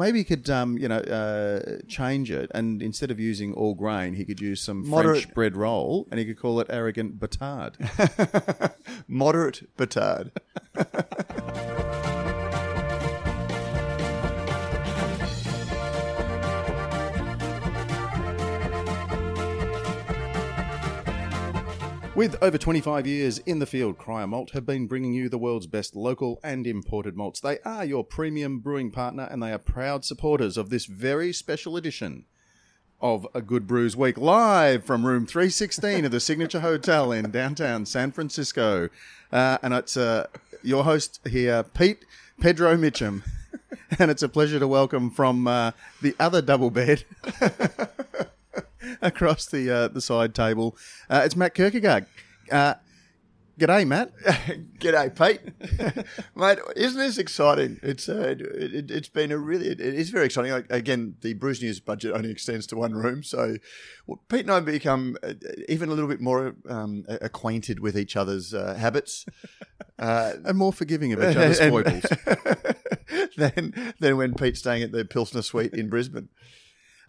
maybe he could, um, you know, uh, change it, and instead of using all grain, he could use some Moderate- French bread roll, and he could call it arrogant batard. Moderate batard. With over 25 years in the field, Cryer Malt have been bringing you the world's best local and imported malts. They are your premium brewing partner, and they are proud supporters of this very special edition of A Good Brews Week, live from room 316 of the Signature Hotel in downtown San Francisco. Uh, and it's uh, your host here, Pete Pedro Mitchum. And it's a pleasure to welcome from uh, the other double bed across the uh, the side table. Uh, it's Matt Kirkegaard. Uh, g'day, Matt. G'day, Pete. Mate, isn't this exciting? It's uh, it, it's been a really it is very exciting. Like, Again, the Brews News budget only extends to one room, so well, Pete and I have become uh, even a little bit more um, acquainted with each other's uh, habits. Uh, And more forgiving of each other's foibles. than than when Pete's staying at the Pilsner Suite in Brisbane.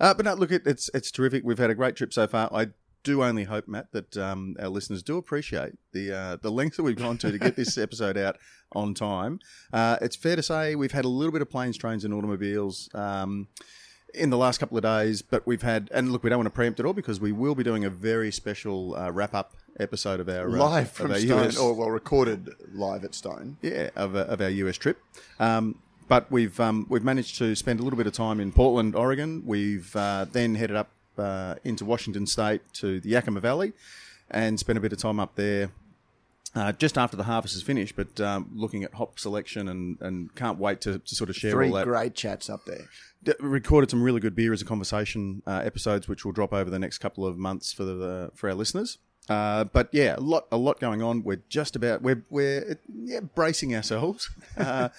Uh, but no, look, it, it's it's terrific. We've had a great trip so far. I do only hope, Matt, that um, our listeners do appreciate the uh, the length that we've gone to to get this episode out on time. Uh, it's fair to say we've had a little bit of planes, trains, and automobiles. Um, in the last couple of days, but we've had, and look, we don't want to preempt it all because we will be doing a very special uh, wrap up episode of our uh, Live from our Stone, US or well, recorded live at Stone. yeah, of, uh, of our US trip. Um, but we've um, we've managed to spend a little bit of time in Portland, Oregon. We've uh, then headed up uh, into Washington State to the Yakima Valley, and spent a bit of time up there. Uh, just after the harvest is finished, but um, looking at hop selection and, and can't wait to, to sort of share Three all that. great chats up there. D- recorded some really good beer as a conversation uh, episodes, which will drop over the next couple of months for the for our listeners. Uh, but yeah, a lot a lot going on. We're just about we're we're yeah, bracing ourselves uh,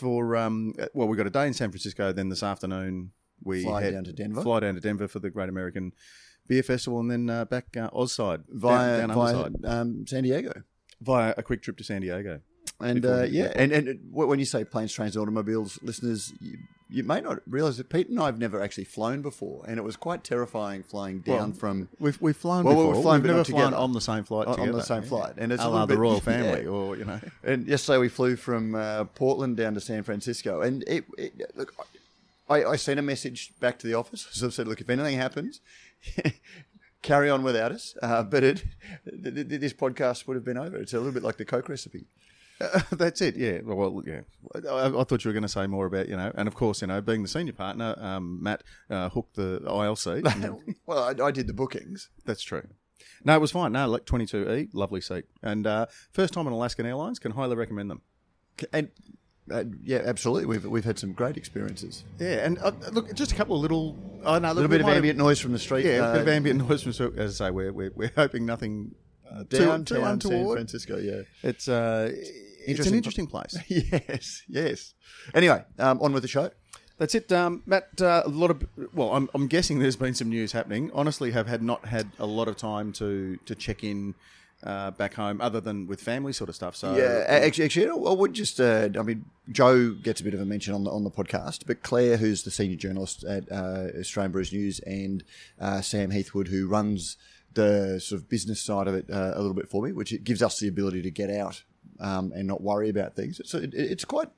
for um, well, we've got a day in San Francisco. Then this afternoon we Fly head, down to Denver. Fly down to Denver for the Great American Beer Festival, and then uh, back uh, Oz side via, down, down via um, San Diego. via a quick trip to San Diego. And uh, yeah, and, and when you say planes, trains, automobiles, listeners, you, you may not realize that Pete and I have never actually flown before, and it was quite terrifying flying down Well, from We've we've flown Well, before. we've flown, but never flown together. on the same flight on, on the same flight, and it's a little the bit, royal yeah. family, or you know. And yesterday we flew from uh, Portland down to San Francisco, and it, it look, I, I sent a message back to the office. So I said, look, if anything happens, carry on without us. Uh, but it, th- th- this podcast would have been over. It's a little bit like the Coke recipe. That's it. Yeah. Well, yeah. I, I thought you were going to say more about you know, and of course, you know, being the senior partner, um, Matt uh, hooked the ILC. well, I, I did the bookings. that's true. No, it was fine. No, like twenty two E, lovely seat, and uh, first time on Alaskan Airlines. Can highly recommend them. And uh, yeah, absolutely. We've we've had some great experiences. Yeah, and uh, look, just a couple of little, oh, no, A little bit of ambient noise from the street. Yeah, a uh, bit of ambient noise from. so- As I say, we're we're, we're hoping nothing uh, too, downtown too San. Francisco. Yeah. It's uh, it's an Interesting. place. yes. Yes. Anyway, um, on with the show. That's it, um, Matt. Uh, a lot of well, I'm, I'm guessing there's been some news happening. Honestly, have had not had a lot of time to to check in uh, back home, other than with family sort of stuff. So Yeah, actually, actually, I would just. Uh, I mean, Joe gets a bit of a mention on the on the podcast, but Claire, who's the senior journalist at uh, Australian Brews News, and uh, Sam Heathwood, who runs the sort of business side of it uh, a little bit for me, which it gives us the ability to get out um, and not worry about things. So it, it's quite.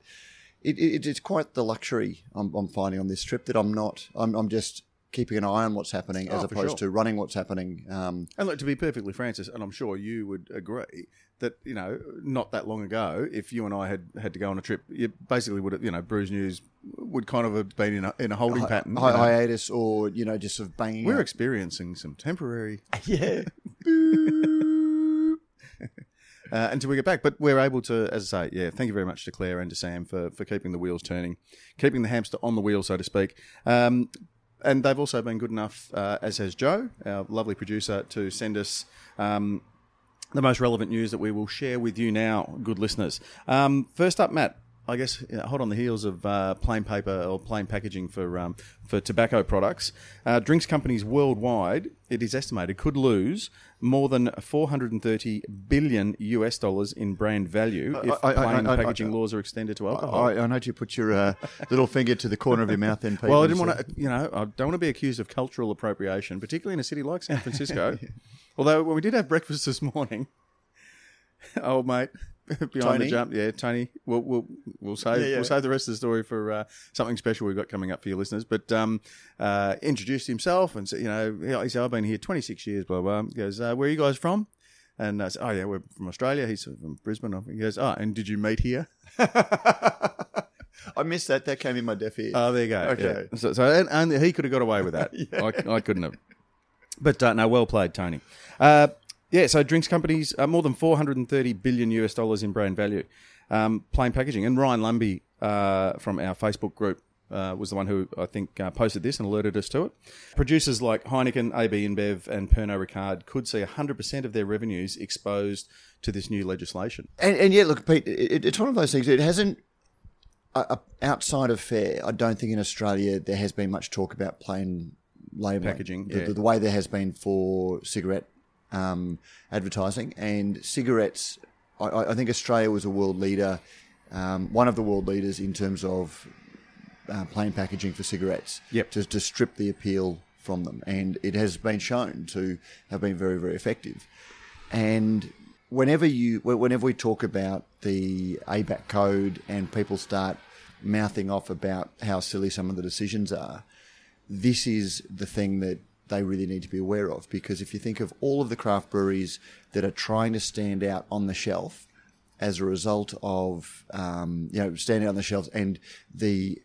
It, it, it's quite the luxury I'm, I'm finding on this trip that I'm not. I'm, I'm just keeping an eye on what's happening as Oh, for opposed sure. to running what's happening. Um, And look, to be perfectly Francis, and I'm sure you would agree that you know, not that long ago, if you and I had had to go on a trip, you basically would have, you know, Brews News would kind of have been in a, in a holding pattern. you hi- hiatus or you know just sort of banging. We're out- experiencing some temporary yeah. uh, until we get back. But we're able to, as I say, yeah, thank you very much to Claire and to Sam for, for keeping the wheels turning, keeping the hamster on the wheel, so to speak. Um, and they've also been good enough, uh, as has Joe, our lovely producer, to send us um, the most relevant news that we will share with you now, good listeners. Um, first up, Matt, I guess you know, hot on the heels of uh, plain paper or plain packaging for um, for tobacco products, uh, drinks companies worldwide, it is estimated, could lose more than 430 billion US dollars in brand value if I- I- plain I- packaging laws are extended to alcohol. I, I know you put your uh, little finger to the corner of your mouth then, Pete. well, I didn't want to, you know, I don't want to be accused of cultural appropriation, particularly in a city like San Francisco. Although when we did have breakfast this morning, old mate behind Tony? the jump, yeah, Tony. We'll we'll, we'll save Yeah, yeah. we'll save the rest of the story for uh, something special we've got coming up for your listeners. But um, uh, introduced himself and said, you know, he said, I've been here 26 years, blah blah. He goes, uh, where are you guys from? And I said, oh yeah, we're from Australia. He's from Brisbane. He goes, oh, and did you meet here? I missed that. That came in my deaf ear. Oh, there you go. Okay. Yeah. So, so and, and he could have got away with that. I, I couldn't have. But uh, no, well played, Tony. Uh, yeah, so drinks companies uh, more than 430 billion US dollars in brand value, um, plain packaging. And Ryan Lumby uh, from our Facebook group uh, was the one who I think uh, posted this and alerted us to it. Producers like Heineken, AB InBev, and Pernod Ricard could see 100% of their revenues exposed to this new legislation. And, and yeah, look, Pete, it, it's one of those things. It hasn't uh, uh, outside of fair. I don't think in Australia there has been much talk about plain labelling Packaging, the, yeah. the, the way there has been for cigarette um, advertising and cigarettes. I- I, think Australia was a world leader, um, one of the world leaders in terms of uh, plain packaging for cigarettes. Yep. To, to strip the appeal from them, and it has been shown to have been very, very effective. And whenever you, whenever we talk about the ABAC code and people start mouthing off about how silly some of the decisions are, this is the thing that they really need to be aware of. Because if you think of all of the craft breweries that are trying to stand out on the shelf as a result of, um, you know, standing on the shelves and the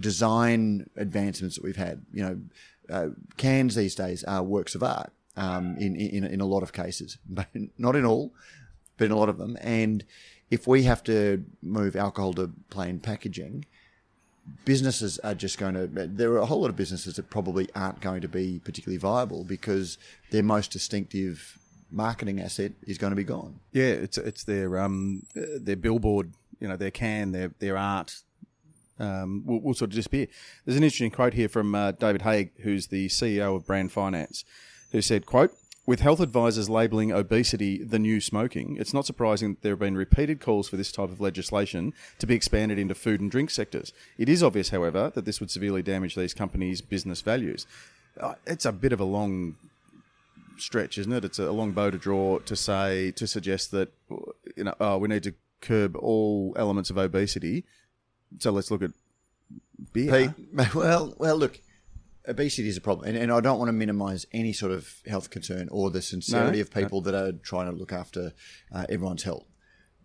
design advancements that we've had, you know, uh, cans these days are works of art um, in, in in a lot of cases, but not in all, but in a lot of them. And if we have to move alcohol to plain packaging, businesses are just going to. There are a whole lot of businesses that probably aren't going to be particularly viable because their most distinctive marketing asset is going to be gone. Yeah, it's it's their um their billboard, you know, their can, their their art. Um, will, will sort of disappear. There's an interesting quote here from uh, David Haigh, who's the CEO of Brand Finance, who said, "quote With health advisors labelling obesity the new smoking, it's not surprising that there have been repeated calls for this type of legislation to be expanded into food and drink sectors. It is obvious, however, that this would severely damage these companies' business values. Uh, it's a bit of a long stretch, isn't it? It's a long bow to draw to say to suggest that you know oh, we need to curb all elements of obesity. So let's look at beer. Pete, well, well, look, obesity is a problem, and, and I don't want to minimise any sort of health concern or the sincerity No, of people that are trying to look after uh, everyone's health.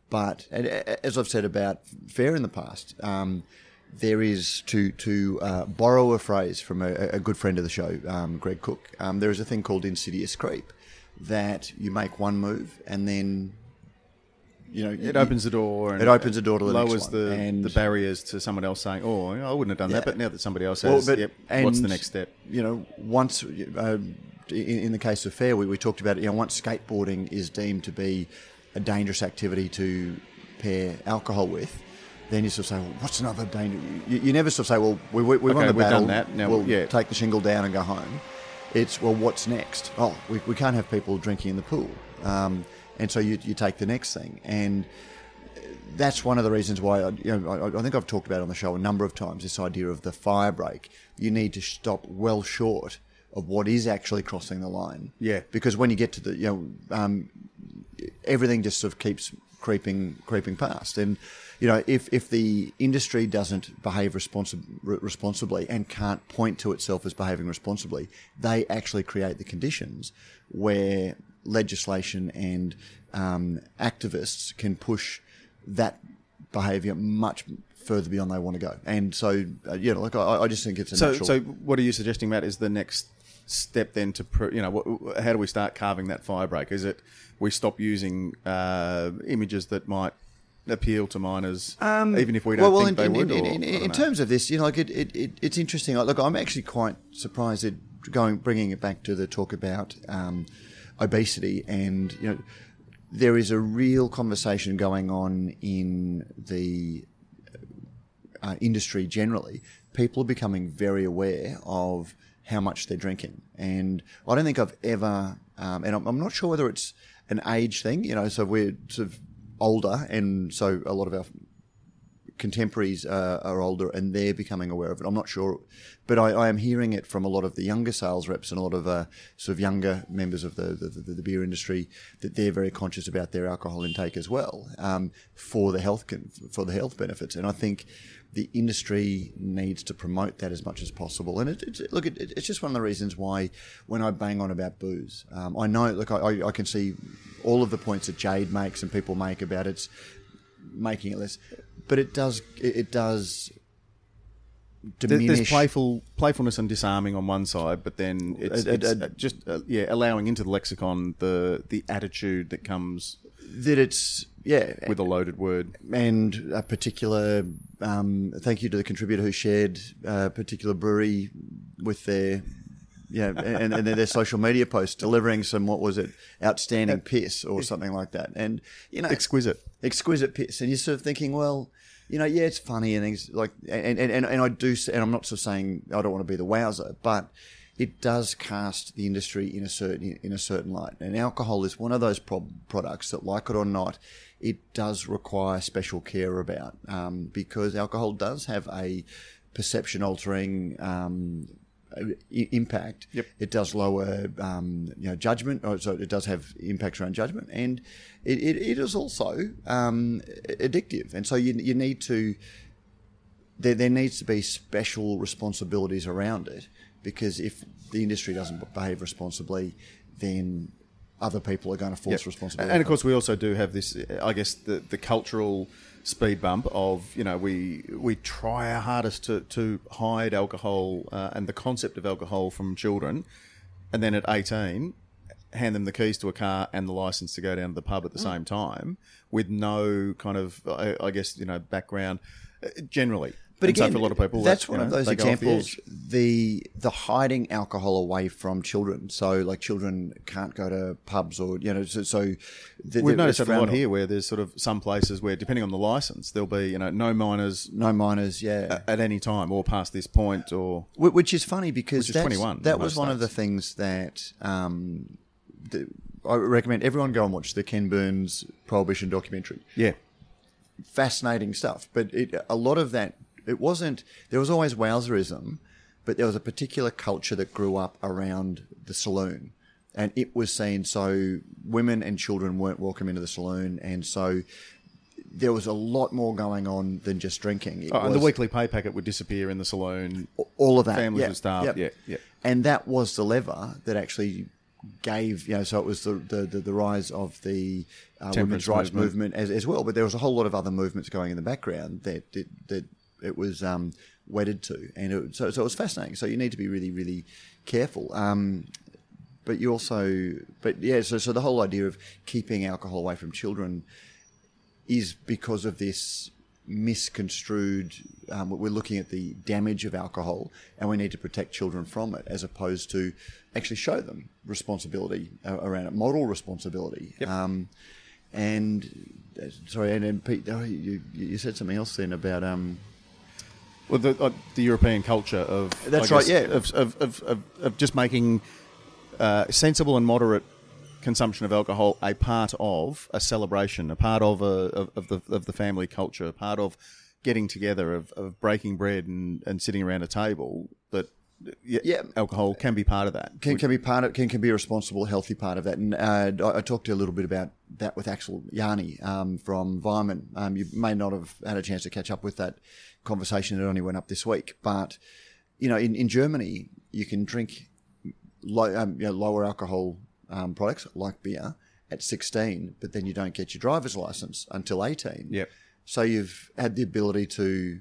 But as I've said about fair in the past, um, there is to to uh, borrow a phrase from a, a good friend of the show, um, Greg Koch. Um, there is a thing called insidious creep that you make one move and then. You know, It opens the door. And It opens the door to the next lowers one, the and- the barriers to someone else saying, "Oh, I wouldn't have done that." But now that somebody else Well, has, but- yep, what's the next step? You know, once uh, in, in the case of fair, we, we talked about you know once skateboarding is deemed to be a dangerous activity to pair alcohol with, then you sort of say, well, what's another danger? You, you never sort of say, well, we, we, we've won Okay, the we've battle. done that. Now, we'll yeah. take the shingle down and go home. It's well, what's next? Oh, we, we can't have people drinking in the pool, um, and so you, you take the next thing and that's one of the reasons why I, you know, I, I think I've talked about it on the show a number of times. This idea of the fire break, you need to stop well short of what is actually crossing the line. Yeah. because when you get to the, you know, um, everything just sort of keeps creeping, creeping past. And you know, if if the industry doesn't behave responsi- re- responsibly and can't point to itself as behaving responsibly, they actually create the conditions where legislation and um, activists can push that behaviour much further beyond they want to go. And so, uh, yeah, like I, I just think it's a So, natural. so what are you suggesting, Matt? Is the next step then to you know how do we start carving that fire break? Is it we stop using uh, images that might appeal to minors, even if we don't Um, well, think well, they in, would? in, in, in, terms of this, you know, like it, it, it, it's interesting. Look, I'm actually quite surprised at going bringing it back to the talk about um, obesity, and you know, there is a real conversation going on in the uh, industry generally, people are becoming very aware of how much they're drinking. And I don't think I've ever, um, and I'm, I'm not sure whether it's an age thing, you know, so we're sort of older, and so a lot of our contemporaries uh, are older and they're becoming aware of it. I'm not sure, but I, I, am hearing it from a lot of the younger sales reps and a lot of uh, sort of younger members of the, the, the, beer industry that they're very conscious about their alcohol intake as well um, for the health for the health benefits. And I think the industry needs to promote that as much as possible. And it, it, look, it, it's just one of the reasons why when I bang on about booze, um, I know, look, I, I can see all of the points that Jade makes and people make about it's making it less but it does it does diminish. There's playful playfulness and disarming on one side, but then it's, it's just uh, yeah allowing into the lexicon the the attitude that comes that it's yeah with a loaded word and a particular um, thank you to the contributor who shared a particular brewery with their yeah, and, and their social media posts delivering some what was it, outstanding piss or something like that, and you know, exquisite, exquisite piss, and you're sort of thinking, well, you know, yeah, it's funny and things like, and and, and, and I do, and I'm not sort of saying I don't want to be the wowzer, but it does cast the industry in a certain in a certain light, and alcohol is one of those pro- products that, like it or not, it does require special care about um, because alcohol does have a perception altering um, impact. Yep. It does lower, um, you know, judgment. So it does have impacts around judgment, and it, it, it is also um, addictive. And so you you need to there there needs to be special responsibilities around it because if the industry doesn't behave responsibly, then other people are going to force yep. responsibility. And of course, we also do have this. I guess the the cultural speed bump of you know we we try our hardest to to hide alcohol uh, and the concept of alcohol from children, and then at eighteen, hand them the keys to a car and the license to go down to the pub at the mm. same time with no kind of I, I guess you know background. Uh, generally, but again, so for a lot of people, that's one know, of those examples. The, the, the hiding alcohol away from children. So like children can't go to pubs or you know. So, so the, we've noticed a lot here where there's sort of some places where depending on the license, there'll be you know no minors, no minors, yeah, at, at any time or past this point or which is funny because is 21. That was one states. of the things that. Um, the, I recommend everyone go and watch the Ken Burns Prohibition documentary. Yeah, fascinating stuff. But it, a lot of that it wasn't, there was always wowserism, but there was a particular culture that grew up around the saloon. And it was seen so women and children weren't welcome into the saloon. And so there was a lot more going on than just drinking. Oh, and the weekly pay packet would disappear in the saloon. All of that. Families yep, would starve. Yep. Yeah, yeah. And that was the lever that actually gave, you know, so it was the, the, the, the rise of the uh, women's rights movement, movement as, as, well. But there was a whole lot of other movements going in the background that, that, that it was um, wedded to, and it, so so it was fascinating. So you need to be really really careful. Um, but you also, but yeah, so so the whole idea of keeping alcohol away from children is because of this misconstrued. Um, we're looking at the damage of alcohol, and we need to protect children from it, as opposed to actually show them responsibility uh, around it, model responsibility. Yep. Um, and uh, sorry, and, and Pete, oh, you, you said something else then about um, well, the, uh, the European culture of that's right, yeah, of, of, of, of, just making uh, sensible and moderate consumption of alcohol a part of a celebration, a part of a of, of the of the family culture, a part of getting together, of, of breaking bread and, and sitting around a table. Yeah, yeah, alcohol can be part of that. Can, can be part of can can be a responsible, healthy part of that. And uh, I, I, talked to you a little bit about that with Axel Jani um, from Weyermann. Um, you may not have had a chance to catch up with that conversation that only went up this week. But you know, in, in Germany, you can drink low, um, you know, lower alcohol um, products like beer at 16, but then you don't get your driver's license until 18. Yep. So you've had the ability to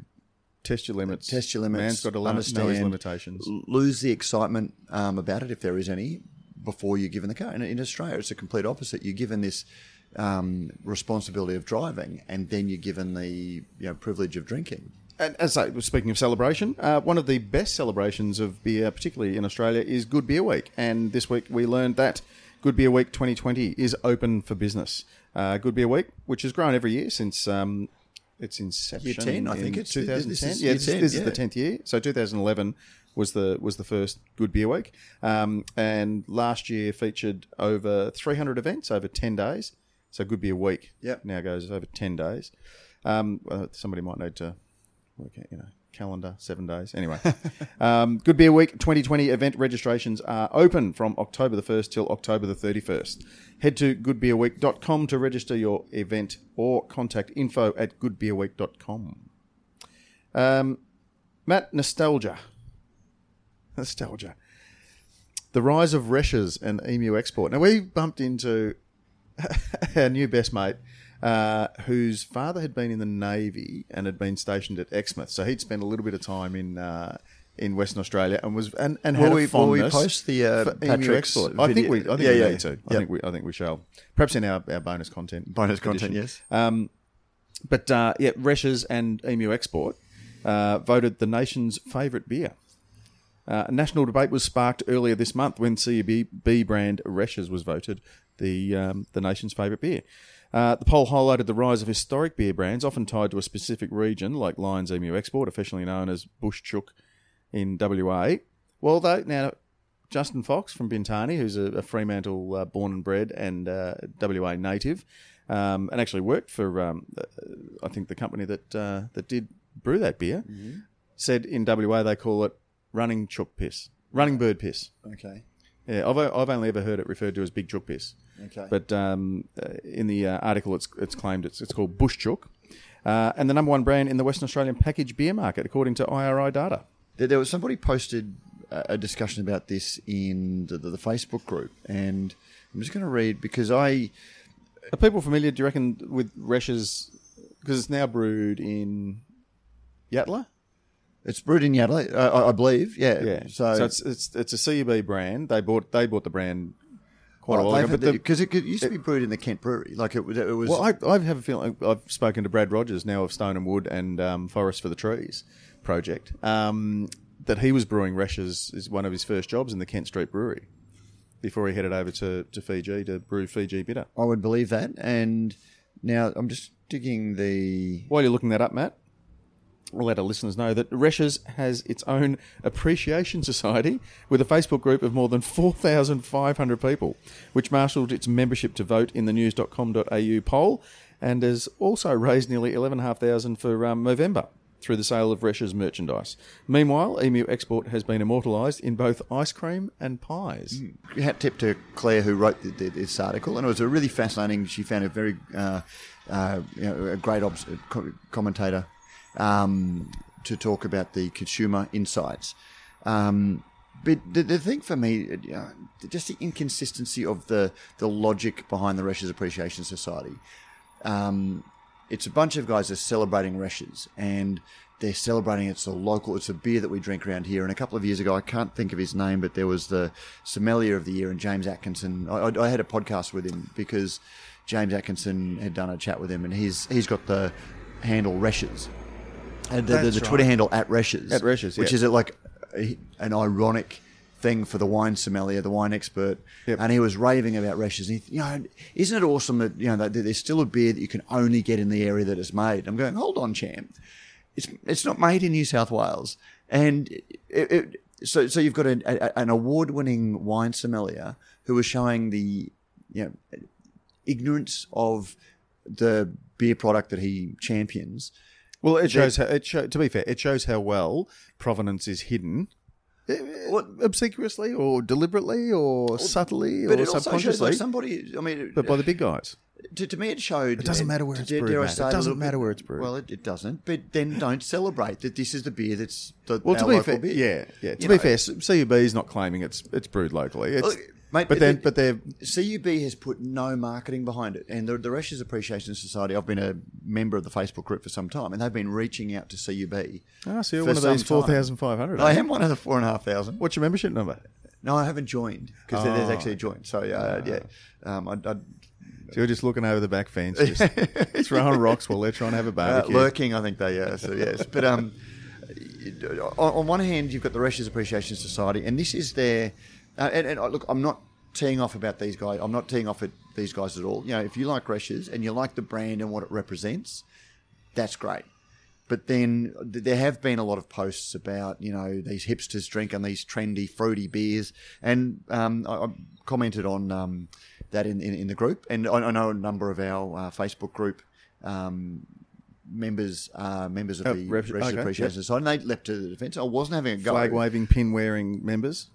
test your limits. Test your limits. Man's got to limit, understand, know his limitations. Lose the excitement um, about it if there is any before you're given the car. And in Australia, it's a complete opposite. You're given this um, responsibility of driving, and then you're given the you know, privilege of drinking. And as I was speaking of celebration, uh, one of the best celebrations of beer, particularly in Australia, is Good Beer Week. And this week we learned that Good Beer Week 2020 is open for business. Uh, Good Beer Week, which has grown every year since um, its inception. Year 10, I think it's- 2010. this is yeah, this, 10, this is yeah. the tenth year. So 2011 was the was the first Good Beer Week, um, and last year featured over 300 events over 10 days. So Good Beer Week Yep. now goes over 10 days. Um, somebody might need to work out, you know, calendar seven days. Anyway, um, Good Beer Week 2020 event registrations are open from October the 1st till October the 31st. Head to goodbeerweek.com to register your event or contact info at goodbeerweek.com. Um, Matt, nostalgia. Nostalgia. The rise of Reschs and emu export. Now, we bumped into our new best mate, uh, whose father had been in the Navy and had been stationed at Exmouth. So he'd spent a little bit of time in uh, in Western Australia and was and, and had Will a we- will we post the, uh, Patrick's export. I think we I think Yeah, we yeah. need to. I think we I think we shall. Perhaps in our, our bonus content. Bonus content, yes. Um, but uh, yeah, Reschs and Emu Export uh, voted the nation's favourite beer. Uh, a national debate was sparked earlier this month when CUB brand Reschs was voted the um, the nation's favourite beer. Uh, the poll highlighted the rise of historic beer brands, often tied to a specific region, like Lions Emu Export, officially known as Bush Chook in WA. Well, though, now Justin Fox from Bintani, who's a, a Fremantle uh, born and bred and uh, WA native, um, and actually worked for um, uh, I think the company that uh, that did brew that beer, said in WA they call it running chook piss, running bird piss. Okay. Yeah, I've, I've only ever heard it referred to as big chook piss. Okay. But um, uh, in the uh, article, it's it's claimed it's it's called bush chook, uh, and the number one brand in the Western Australian packaged beer market, according to IRI data. There, there was somebody posted a, discussion about this in the, the, Facebook group, and I'm just going to read because I Are people familiar? Do you reckon with Reschs because it's now brewed in Yatala? it's brewed in uh, I, I believe. Yeah. Yeah. So, So, it's it's it's a CUB brand. They bought they bought the brand quite a while ago. But because it, could- used to be brewed in the Kent Brewery, like it, was- it was. well, I, I have a feeling I've spoken to Brad Rogers now of Stone and Wood and um, Forest for the Trees project. Um, that he was brewing Reschs is one of his first jobs in the Kent Street Brewery before he headed over to, to Fiji to brew Fiji bitter. I would believe that. And now I'm just digging the. While you're looking that up, Matt, we'll let our listeners know that Reschs has its own appreciation society with a Facebook group of more than 4,500 people, which marshalled its membership to vote in the news.com.au poll and has also raised nearly 11,500 for um, Movember through the sale of Reschs merchandise. Meanwhile, Emu Export has been immortalised in both ice cream and pies. hat tip to Claire who wrote the, the, this article, and it was a really fascinating. She found a very uh, uh, you know, a great obs- commentator um, to talk about the consumer insights. Um, but the, the thing for me, uh, you know, just the inconsistency of the, the logic behind the Reschs Appreciation Society. Um, it's a bunch of guys that are celebrating Reschs, and they're celebrating it's a local, it's a beer that we drink around here. And a couple of years ago, I can't think of his name, but there was the sommelier of the year, and James Atkinson. I, I, had a podcast with him because James Atkinson had done a chat with him, and he's he's got the handle Reschs, and the, the, the Twitter right. handle at Reschs, At Reschs, which yeah. is like a, an ironic thing for the wine sommelier, the wine expert, Yep. and he was raving about Reschs. And he, you know, isn't it awesome that you know that there's still a beer that you can only get in the area that it's made? I'm going, hold on, champ. It's it's not made in New South Wales, and it, it, so so you've got an, a, an award-winning wine sommelier who was showing the you know ignorance of the beer product that he champions. Well, it shows how, it show, to be fair, it shows how well provenance is hidden. eh, What- obsequiously or deliberately or subtly But or it also shows subconsciously, like somebody. I mean, but by the big guys. to, to me, it showed. It doesn't matter where it's brewed, Dare I say It doesn't matter where it's brewed. Well, it, it doesn't. But then don't celebrate that this is the beer that's the Well, to be local fair, beer. yeah, yeah. To You be know, fair, CUB is not claiming it's it's brewed locally. It's, Look, mate, but then, but they're CUB has put no marketing behind it, and the, the Reschs Appreciation Society. I've been a member of the Facebook group for some time, and they've been reaching out to CUB. ah, so you're one of these four thousand five hundred. I am one of the four and a half thousand. What's your membership number? No, I haven't joined because there's Oh, actually a joint. So uh, yeah, um, I, I, So you're just looking over the back fence, just throwing rocks while they're trying to have a Uh, barbecue. lurking, I think they are. So yes, but um, on, on one hand, you've got the Reschs Appreciation Society, and this is their. Uh, and, and uh, look, I'm not teeing off about these guys. I'm not teeing off at these guys at all. You know, if you like Reschs and you like the brand and what it represents, that's great. But then there have been a lot of posts about you know these hipsters drinking these trendy fruity beers, and um, I, I commented on um, that in, in, in the group, and I, I know a number of our uh, Facebook group um, members uh, members of Oh, the rep- okay, Appreciation yep. Society, and they leapt to the defence. I wasn't having a go. Flag waving, pin wearing members.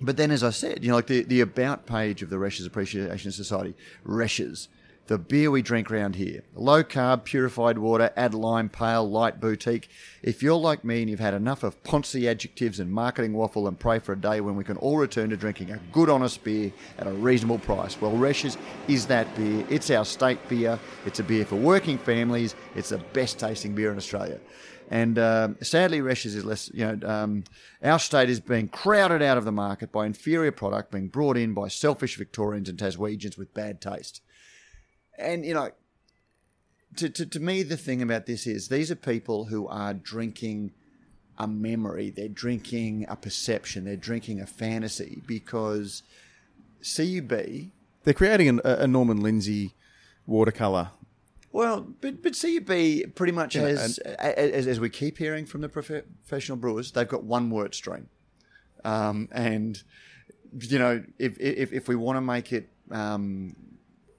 But then, as I said, you know, like the, the about page of the Reschs Appreciation Society, Reschs, the beer we drink around here, low carb, purified water, add lime, pale, light boutique. If you're like me and you've had enough of poncy adjectives and marketing waffle and pray for a day when we can all return to drinking a good, honest beer at a reasonable price, well, Reschs is that beer. It's our state beer. It's a beer for working families. It's the best tasting beer in Australia. And um sadly, Reschs is less. You know, um, our state is being crowded out of the market by inferior product being brought in by selfish Victorians and Taswegians with bad taste. And you know, to, to to me, the thing about this is these are people who are drinking a memory. They're drinking a perception. They're drinking a fantasy because CUB They're creating an, a, a Norman Lindsay watercolor. Well, but but CUB pretty much Yeah, has, as, as we keep hearing from the prof- professional brewers, they've got one word stream, um, and you know if if, if we want to make it um,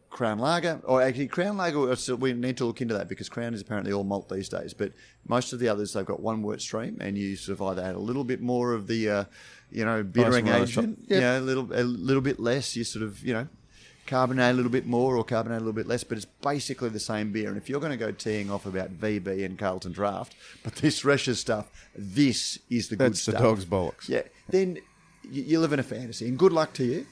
Crown Lager, or actually Crown Lager, we need to look into that because Crown is apparently all malt these days. But most of the others, they've got one wort stream, and you sort of either add a little bit more of the uh, you know bittering agent, top. Yep. yeah, a little a little bit less. You sort of you know carbonate a little bit more or carbonate a little bit less, but it's basically the same beer. And if you're going to go teeing off about VB and Carlton Draft, but this Reschs stuff, this is the good stuff. That's the dog's bollocks. Yeah, then you, you live in a fantasy, and good luck to you.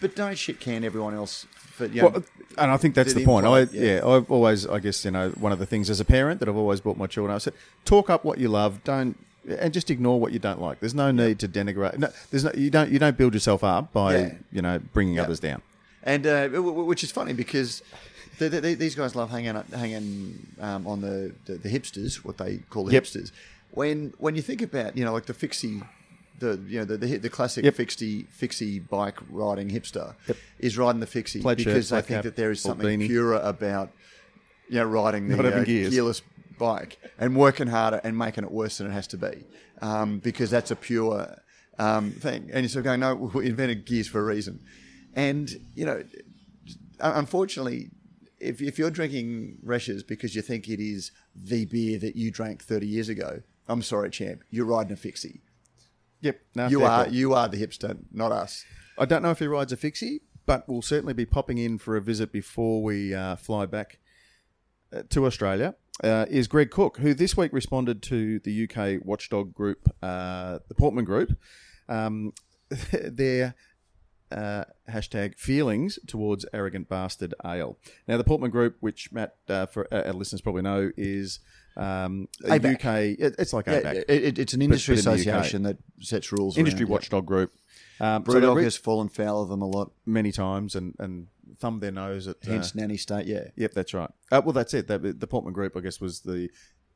But don't shit can everyone else. For, you know, Well, and I think that's the the point. I, yeah. yeah. I've always, I guess, you know, one of the things as a parent that I've always brought my children. I said, talk up what you love. Don't and just ignore what you don't like. There's no need to denigrate. No, there's no. You don't. You don't build yourself up by Yeah. you know bringing others down. And uh, which is funny because the, the, the- these guys love hanging up- hanging um, on the, the the hipsters, what they call the Yep. hipsters. When when you think about you know like the fixie. The you know the the, the classic Yep. fixie fixie bike riding hipster Yep. is riding the fixie Plaid because they black think cap, that there is something purer about you know riding the uh, gearless bike and working harder and making it worse than it has to be um, because that's a pure um, thing. And you're sort of going, no, we invented gears for a reason. And, you know, unfortunately, if, if you're drinking Reschs because you think it is the beer that you drank 30 years ago, I'm sorry, champ, you're riding a fixie. Yep. No, You are call. you are the hipster, not us. I don't know if he rides a fixie, but we'll certainly be popping in for a visit before we uh, fly back uh, to Australia. Uh, is Greg Koch, who this week responded to the UK watchdog group, uh, the Portman Group, um, their uh, hashtag feelings towards arrogant bastard ale. Now, the Portman Group, which Matt, uh, for uh, our listeners probably know, is um, a ABAC. UK. it- It's like ABAC, it, it- it's an industry but in association that sets rules. industry around, yeah. watchdog group. Um, so Brewdog re- has fallen foul of them a lot. many times and, and thumbed their nose at. Uh, Hence, Nanny State, yeah. Yep, that's right. Uh, well, that's it. The, the Portman Group, I guess, was the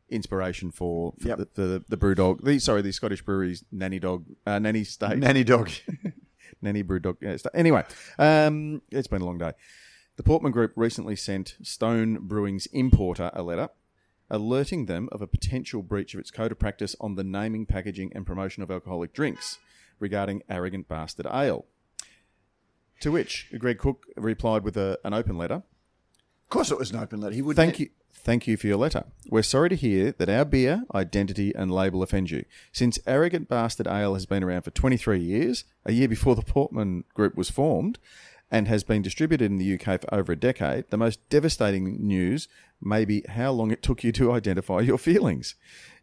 inspiration for, for Yep. the, the the brew dog. The sorry, the Scottish breweries nanny dog, uh, nanny state, Nanny Dog. nanny brew dog. Yeah, anyway, um, it's been a long day. The Portman Group recently sent Stone Brewing's importer a letter alerting them of a potential breach of its code of practice on the naming, packaging, and promotion of alcoholic drinks regarding arrogant bastard ale. To which Greg Koch replied with a, an open letter Of course, it was an open letter. He would Thank you. Thank you for your letter. We're sorry to hear that our beer, identity, and label offend you. Since Arrogant Bastard Ale has been around for 23 years, a year before the Portman Group was formed, and has been distributed in the UK for over a decade, the most devastating news may be how long it took you to identify your feelings.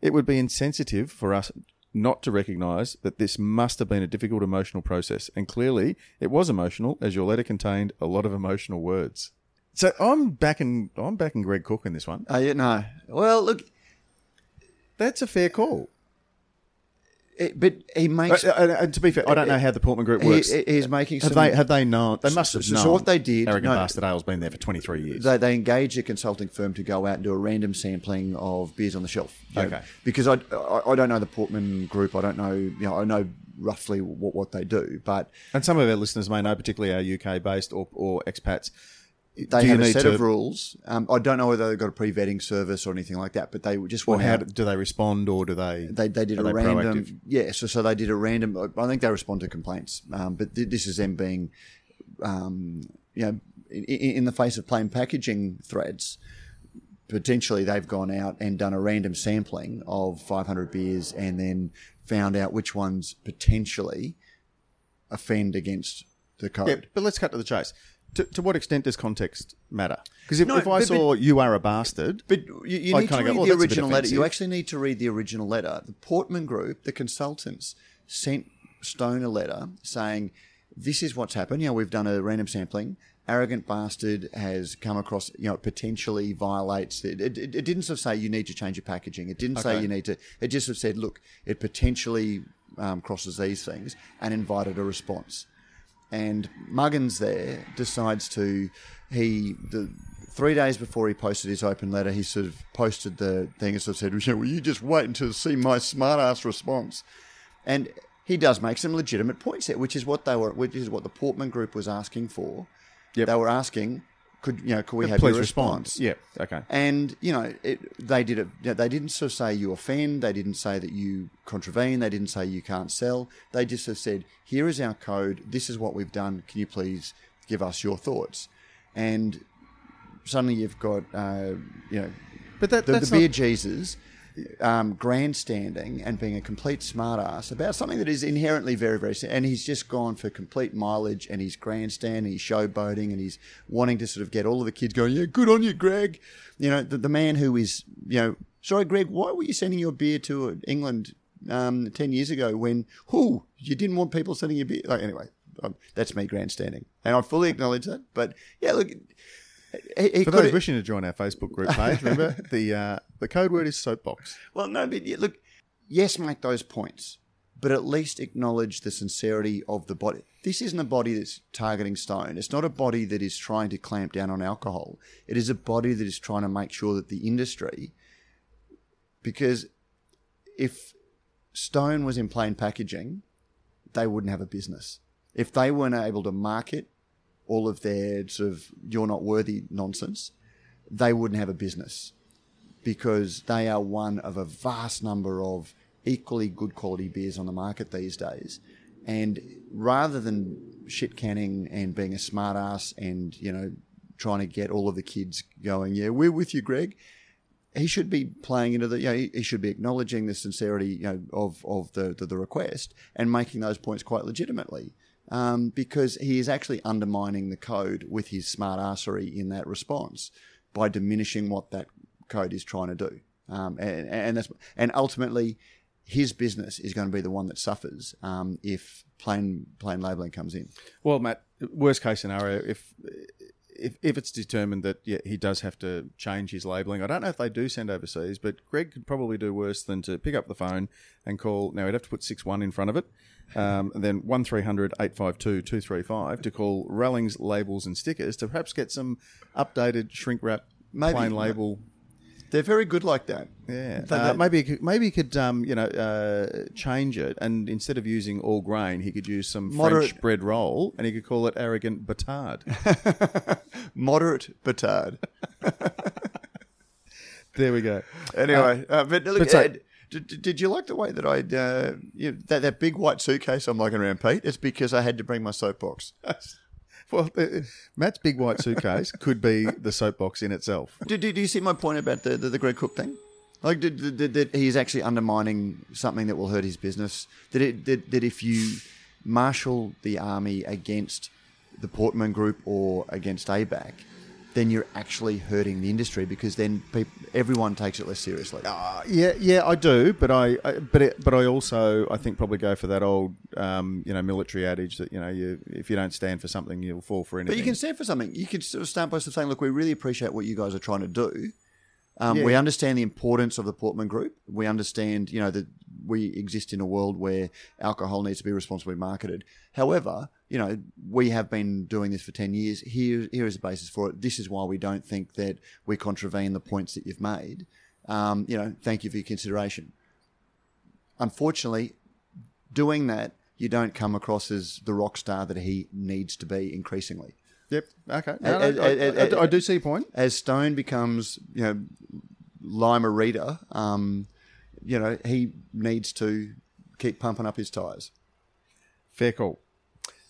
It would be insensitive for us not to recognise that this must have been a difficult emotional process, and clearly it was emotional, as your letter contained a lot of emotional words. So I'm backing I'm backing Greg Koch in this one. Oh, yeah, no. Well, look, That's a fair call. it, but he makes. Uh, uh, and to be fair, I don't know how the Portman Group he, works. he's making some. have they have they known? They must have so- known. so what they did- Arrogant no. Bastard Ale's been there for 23 years. they, they engage a consulting firm to go out and do a random sampling of beers on the shelf. You know, Okay. because I, I I don't know the Portman group. I don't know. You know, I know roughly what, what they do, but and some of our listeners may know, particularly our UK based or, or expats. They have a set to- of rules. Um, I don't know whether they've got a pre-vetting service or anything like that, but they just Or how out. do they respond, or do they? they, they did a they random proactive? yeah so, so they did a random i think they respond to complaints um, but th- this is them being um, you know in, in the face of plain packaging threads potentially they've gone out and done a random sampling of 500 beers and then found out which ones potentially offend against the code Yeah, but let's cut to the chase. To, to what extent does context matter? Because if, No, if I but- saw "You Are a Bastard," But you, you need to read go, "Oh, the that's a bit original letter. You actually need to read the original letter. The Portman Group, the consultants, sent Stone a letter saying, "This is what's happened. You know, we've done a random sampling. Arrogant bastard has come across. You know, it potentially violates. It, it, it didn't sort of say you need to change your packaging. It didn't say you need to. It just sort of said, look, it potentially um, crosses these things, and invited a response." And Muggins there decides to he the three days before he posted his open letter, he sort of posted the thing and sort of said, "Well, you just wait until you see my smart ass response?" And he does make some legitimate points there, which is what they were, which is what the Portman Group was asking for. Yep. They were asking, "Could you know, could we have please your respond. response?" Yeah, okay. And you know, it, they did it. They didn't sort of say you offend. They didn't say that you contravene. They didn't say you can't sell. They just of said, "Here is our code. This is what we've done. Can you please give us your thoughts?" And suddenly you've got, uh, you know, But that, the, that's the beer not, Jesus um, grandstanding and being a complete smartass about something that is inherently very, very. And he's just gone for complete mileage and he's grandstanding, he's showboating, and he's wanting to sort of get all of the kids going, yeah, good on you, Greg. You know, the, the man who is, you know, sorry, Greg, why were you sending your beer to England um, 10 years ago when, who, you didn't want people sending your beer? Like, anyway, um, that's me grandstanding. And I fully acknowledge that. But yeah, look. He, he for those wishing to join our Facebook group page, remember the uh, the code word is soapbox. Well, no, but yeah, look, yes, make those points, but at least acknowledge the sincerity of the body. This isn't a body that's targeting stone. It's not a body that is trying to clamp down on alcohol. It is a body that is trying to make sure that the industry, because if stone was in plain packaging, they wouldn't have a business. If they weren't able to market all of their sort of you're not worthy nonsense, they wouldn't have a business because they are one of a vast number of equally good quality beers on the market these days. And rather than shit canning and being a smart ass and, you know, trying to get all of the kids going, yeah, we're with you, Greg, he should be playing into the, you know, he, he should be acknowledging the sincerity, you know, of, of the, the, the request and making those points quite legitimately. Um, because he is actually undermining the code with his smart arsery in that response by diminishing what that code is trying to do. Um, and, and that's and ultimately, his business is going to be the one that suffers um, if plain plain labelling comes in. Well, Matt, worst case scenario, if if, if it's determined that yeah, he does have to change his labelling, I don't know if they do send overseas, but Greg could probably do worse than to pick up the phone and call. Now he'd have to put six one in front of it, um, and then one 852 235 to call Rallings Labels and Stickers to perhaps get some updated shrink wrap Maybe. plain label. They're very good like that. Yeah, uh, they- maybe he could, maybe he could um, you know uh, change it, and instead of using all grain, he could use some Moderate- French bread roll, and he could call it arrogant batard. Moderate batard. there we go. Anyway, uh, but look, but so- Ed, did, did you like the way that I uh, you, that that big white suitcase I'm lugging around, Pete? It's because I had to bring my soapbox. Well, uh, Matt's big white suitcase could be the soapbox in itself. Do, do, do you see my point about the, the, the Greg Koch thing? Like, did, did, did, that he's actually undermining something that will hurt his business. That, it, that, that if you marshal the army against the Portman Group or against ABAC, then you're actually hurting the industry because then peop everyone takes it less seriously. Uh, yeah, yeah, I do, but I, I but it, but I also I think probably go for that old um, you know military adage that you know you if you don't stand for something you'll fall for anything. But you can stand for something. You can sort of start by saying, "Look, we really appreciate what you guys are trying to do. Um, Yeah. We understand the importance of the Portman Group. We understand, you know, that we exist in a world where alcohol needs to be responsibly marketed. However, you know, we have been doing this for ten years. Here, here is the basis for it. This is why we don't think that we contravene the points that you've made. Um, you know, thank you for your consideration. Unfortunately, doing that, you don't come across as the rock star that he needs to be increasingly. Yep. Okay. No, no, uh, I, I- I do see your point. As Stone becomes, you know, Lima Reader, um, you know, he needs to keep pumping up his tyres. Fair call.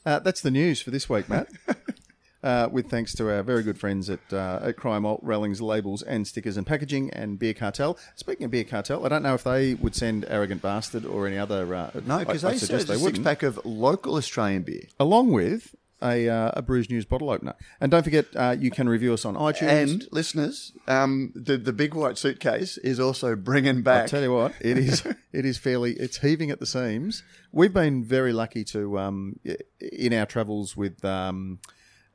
Uh, that's the news for this week, Matt. uh, with thanks to our very good friends at uh, at Cryer Malt, Rellings Labels and Stickers and Packaging, and Beer Cartel. Speaking of Beer Cartel, I don't know if they would send Arrogant Bastard or any other. Uh, No, because I, I they suggest suggest a they six pack of local Australian beer. along with a, uh, a Brews News bottle opener. And don't forget, uh, you can review us on iTunes. And listeners, um, the the big white suitcase is also bringing I back. tell you what, it is it is fairly it's heaving at the seams. We've been very lucky to um, in our travels with um,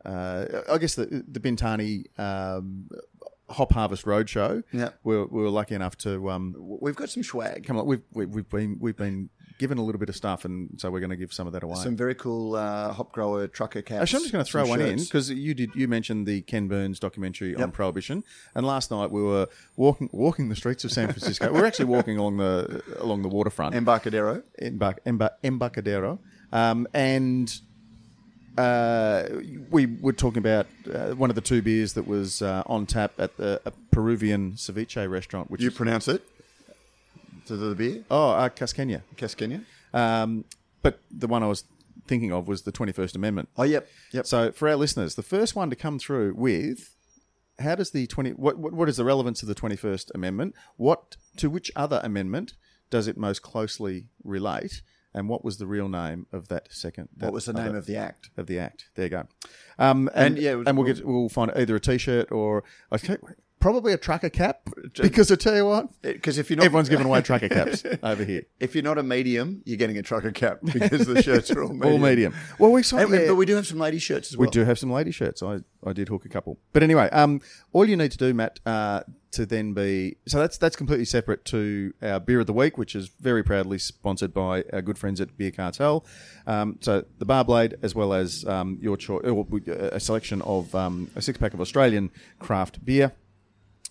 uh, I guess the the Bintani um, Hop Harvest Roadshow. Yeah. we were, we were lucky enough to um, We've got some swag. come on. We've we've been we've been given a little bit of stuff, and so we're going to give some of that away. Some very cool uh, hop grower trucker caps. Actually, I'm just going to throw one in because you did. You mentioned the Ken Burns documentary on prohibition, and last night we were walking walking the streets of San Francisco. we are actually walking along the along the waterfront, Embarcadero. Embar- Embar- Embarcadero, um, and uh, we were talking about uh, one of the two beers that was uh, on tap at the a Peruvian ceviche restaurant, which You pronounce it? To the beer? oh uh, Cusqueña. Cusqueña? Um, but the one I was thinking of was the Twenty First Amendment. Oh, yep. Yep. So for our listeners, the first one to come through with how does the twenty what what, what is the relevance of the Twenty First Amendment? What to which other amendment does it most closely relate? And what was the real name of that second? what was the name of the act? of the act? There you go. Um, and, And, yeah, was- and we'll get we'll find either a T-shirt or I probably a trucker cap because I tell you what, Because if you're not everyone's giving away trucker caps over here. if you're not a medium, you're getting a trucker cap because the shirts are all medium. All medium. Well, we saw And yeah. But we do have some lady shirts as well. We do have some lady shirts. I, I did hook a couple. But anyway, um, all you need to do, Matt, uh, to then be so that's that's completely separate to our beer of the week, which is very proudly sponsored by our good friends at Beer Cartel. Um, so the Bar Blade, as well as um, your choice, a selection of um, a six pack of Australian craft beer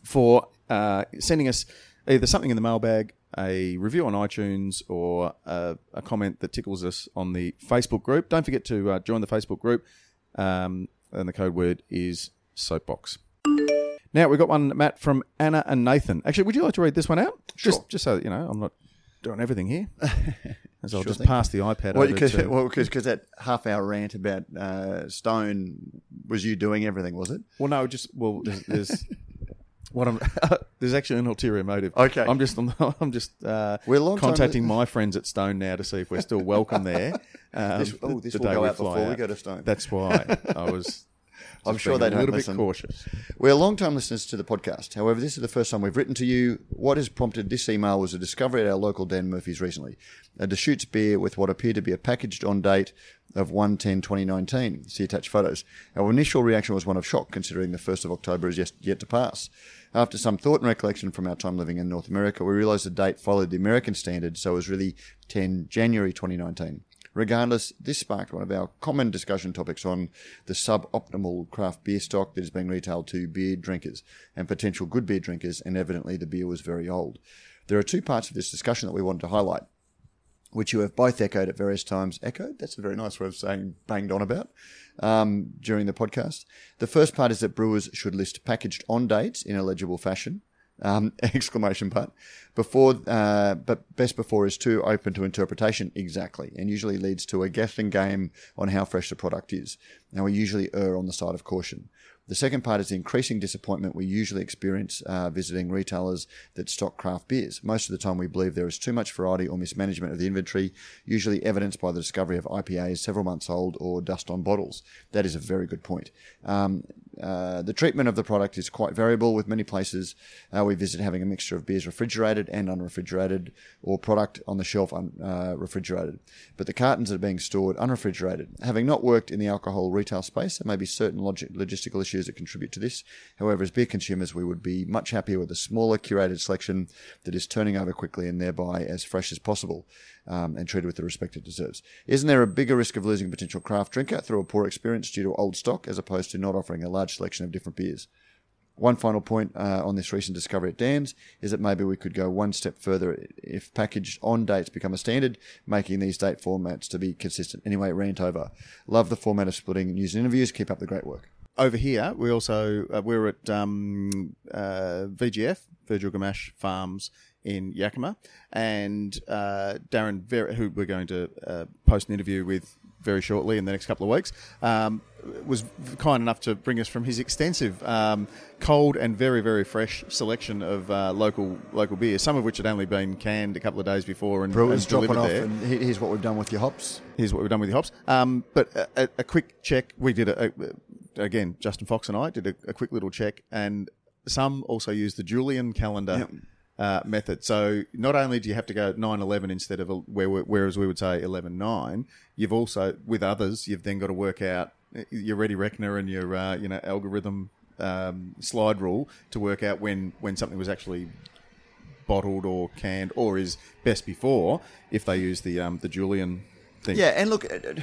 for uh, sending us either something in the mailbag, a review on iTunes, or a, a comment that tickles us on the Facebook group. Don't forget to uh, join the Facebook group, um, and the code word is soapbox. Now we've got one, Matt, from Anna and Nathan. Actually, would you like to read this one out? Just, just so that you know, I'm not doing everything here. As I'll just thing. pass the iPad Well, over because well, that half hour rant about uh, Stone was you doing everything, was it? Well, no, just well, there's, there's what I'm. there's actually an ulterior motive. Okay. I'm just I'm, I'm just uh, We're long contacting li- my friends at Stone now to see if we're still welcome there. Um, This- oh, this the will go out fly before we go to Stone. That's why I was. I'm sure they a don't little listen. bit cautious. We're long-time listeners to the podcast. However, this is the first time we've written to you. What has prompted this email was a discovery at our local Dan Murphy's recently. A Deschutes beer with what appeared to be a packaged on date of 1-10-2019. See attached photos. Our initial reaction was one of shock, considering the 1st of October is yet, yet to pass. After some thought and recollection from our time living in North America, we realised the date followed the American standard, so it was really 10 January 2019. Regardless, this sparked one of our common discussion topics on the suboptimal craft beer stock that is being retailed to beer drinkers and potential good beer drinkers, and evidently the beer was very old. There are two parts of this discussion that we wanted to highlight, which you have both echoed at various times. Echoed? That's a very nice way of saying banged on about um, during the podcast. The first part is that brewers should list packaged on dates in a legible fashion. Um, exclamation part. Before, uh, but best before is too open to interpretation. Exactly, and usually leads to a guessing game on how fresh the product is. Now we usually err on the side of caution. The second part is the increasing disappointment we usually experience uh, visiting retailers that stock craft beers. Most of the time, we believe there is too much variety or mismanagement of the inventory, usually evidenced by the discovery of IPAs several months old or dust on bottles. That is a very good point. Um, uh, the treatment of the product is quite variable, with many places uh, we visit having a mixture of beers refrigerated and unrefrigerated, or product on the shelf un- uh, refrigerated. But the cartons are being stored unrefrigerated. Having not worked in the alcohol retail space, there may be certain logi- logistical issues that contribute to this. However, as beer consumers, we would be much happier with a smaller, curated selection that is turning over quickly and thereby as fresh as possible. Um, and treated with the respect it deserves. Isn't there a bigger risk of losing a potential craft drinker through a poor experience due to old stock as opposed to not offering a large selection of different beers? One final point uh, on this recent discovery at Dan's is that maybe we could go one step further if packaged on dates become a standard, making these date formats to be consistent. Anyway, rant over. Love the format of splitting news and interviews. Keep up the great work. Over here, we also uh, we're at um, uh, VGF Virgil Gamache Farms in Yakima, and uh, Darren, Ver- who we're going to uh, post an interview with very shortly in the next couple of weeks, um, was kind enough to bring us from his extensive um, cold and very very fresh selection of uh, local local beers, some of which had only been canned a couple of days before and, Brewers and dropping off, there. and here's what we've done with your hops. Here's what we've done with your hops. Um, but a, a, a quick check. We did a, a again. Justin Fox and I did a, a quick little check, and some also use the Julian calendar Yep. uh, method. So not only do you have to go nine eleven instead of a, where we- whereas we would say eleven nine, you've also with others you've then got to work out your ready reckoner and your uh, you know algorithm um, slide rule to work out when when something was actually bottled or canned or is best before if they use the um, the Julian thing. Yeah, and look, uh, uh,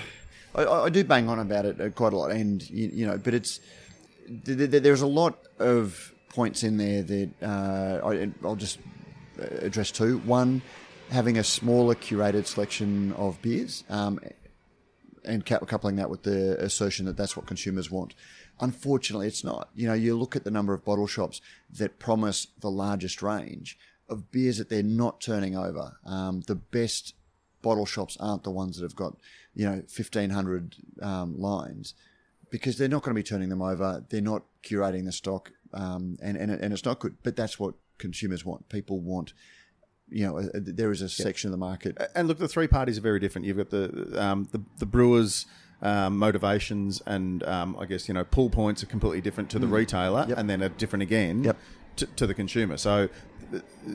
I, I do bang on about it uh, quite a lot, and you, you know, but it's th- th- there's a lot of points in there that uh, I, I'll just uh, address two. One, having a smaller curated selection of beers, um, and coupling that with the assertion that that's what consumers want. Unfortunately, it's not. You know, you look at the number of bottle shops that promise the largest range of beers that they're not turning over. Um, the best bottle shops aren't the ones that have got, you know, 1,500 um, lines because they're not going to be turning them over. They're not curating the stock, um, and, and, and it's not good. But that's what consumers want. People want, you know, a- there is a section of the market. and look, the three parties are very different. You've got the um, the, the brewers. Um, motivations and um, I guess you know pull points are completely different to the retailer, Yep. and then are different again Yep. to, to the consumer. So, uh,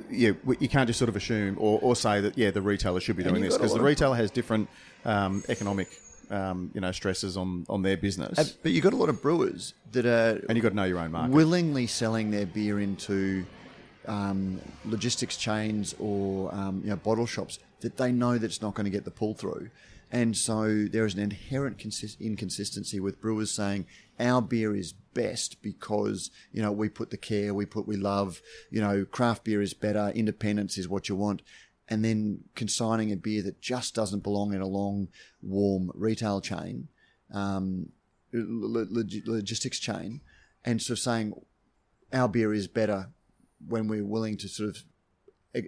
yeah, you can't just sort of assume or, or say that yeah the retailer should be doing this because the retailer has different um, economic um, you know stresses on on their business, Uh, But you've got a lot of brewers that are and you've got to know your own market. willingly selling their beer into um, logistics chains or um, you know bottle shops that they know that it's not going to get the pull through, and so there is an inherent consist- inconsistency with brewers saying our beer is best because you know we put the care, we put we love, you know craft beer is better, independence is what you want. And then consigning a beer that just doesn't belong in a long, warm retail chain, um, log- logistics chain, and sort of saying our beer is better when we're willing to sort of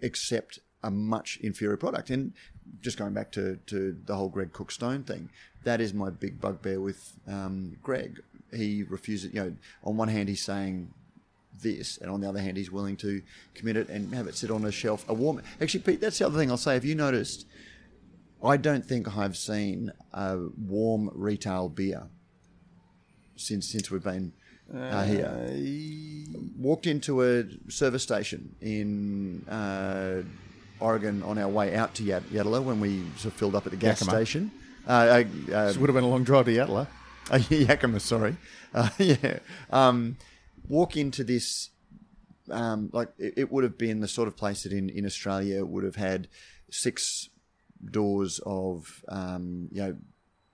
accept a much inferior product. And just going back to, to the whole Greg Koch Stone thing, that is my big bugbear with um, Greg. He refuses, you know, on one hand he's saying this, and on the other hand he's willing to commit it and have it sit on a shelf. A warm. Actually, Pete, that's the other thing I'll say. Have you noticed? I don't think I've seen a warm retail beer since since we've been uh, here. Walked into a service station in uh, Oregon on our way out to Yad- Yadala when we sort of filled up at the gas Yakima. station. Uh, uh, uh, This would have been a long drive to Yatala. uh, Yakima, sorry. Uh, yeah. Um, walk into this, um, like, it, it would have been the sort of place that in, in Australia would have had six doors of, um, you know,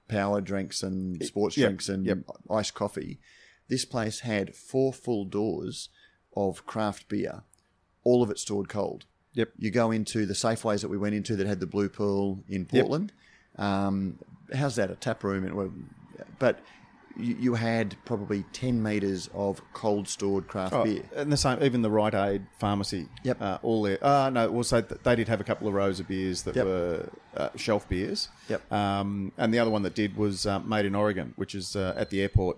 power drinks and sports Yep, drinks and yep. iced coffee. This place had four full doors of craft beer, all of it stored cold. Yep. You go into the Safeways that we went into that had the Blue pool in Portland. Um, how's that? A tap room? well, But you, you had probably 10 metres of cold stored craft Oh, beer. and the same, even the Rite Aid pharmacy. Yep. Uh, all there. Uh, no, also th- they did have a couple of rows of beers that Yep. were uh, shelf beers. Yep. Um, and the other one that did was uh, made in Oregon, which is uh, at the airport.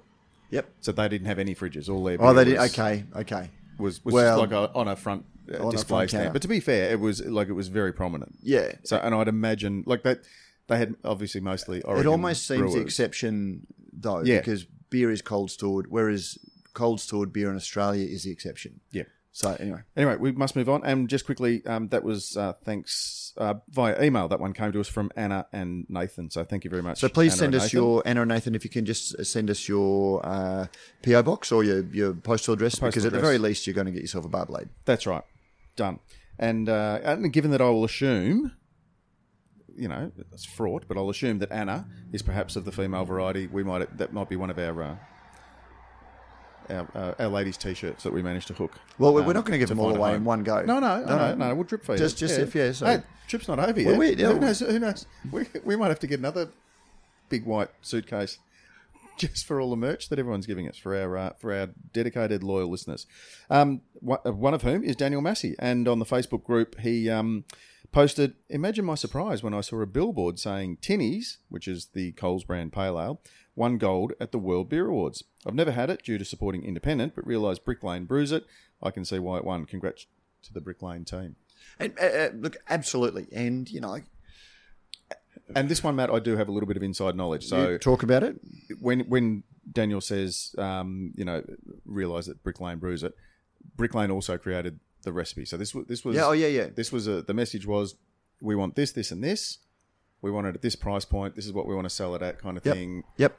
Yep. So they didn't have any fridges. All their. Oh, they did. was- Okay. Okay. Was was Well- like a, on a front uh, display stand. But to be fair, it was like it was very prominent. Yeah. So and I'd imagine like that. They had obviously mostly Oregon. It almost seems the exception, though, Yeah. because beer is cold stored, whereas cold stored beer in Australia is the exception. Yeah. So, anyway. Anyway, we must move on. And just quickly, um, that was uh, thanks uh, via email. That one came to us from Anna and Nathan. So thank you very much. So please Anna send and us Nathan. your Anna and Nathan if you can just send us your uh, PO box or your, your postal address because at the address. very least you're going to get yourself a bar blade. That's right. Done. And uh, and given that I will assume, you know, it's fraught, but I'll assume that Anna is perhaps of the female variety. We might that might be one of our uh, our, uh, our ladies' t-shirts that we managed to hook. Well, we're um, not going to give them all away in one go. No, no, no, no, no, We'll drip feed. Just- it. just if, yeah, so- Hey, trip's not over Well, yet. we- yeah. Who knows? Who knows? We, we might have to get another big white suitcase just for all the merch that everyone's giving us for our uh, for our dedicated loyal listeners. Um, one one of whom is Daniel Massey, and on the Facebook group he um, posted. Imagine my surprise when I saw a billboard saying Tinnies, which is the Coles brand pale ale, won gold at the World Beer Awards. I've never had it due to supporting independent, but realised Brick Lane brews it. I can see why it won. Congrats to the Brick Lane team. And, uh, uh, look, absolutely. And, you know, And this one, Matt, I do have a little bit of inside knowledge. So you talk about it. when when Daniel says, um, you know, realize that Brick Lane brews it, Brick Lane also created the recipe. So this was this was Yeah, oh, yeah, yeah. This was a the message was we want this, this, and this. We want it at this price point. This is what we want to sell it at, kind of Yep. thing. Yep.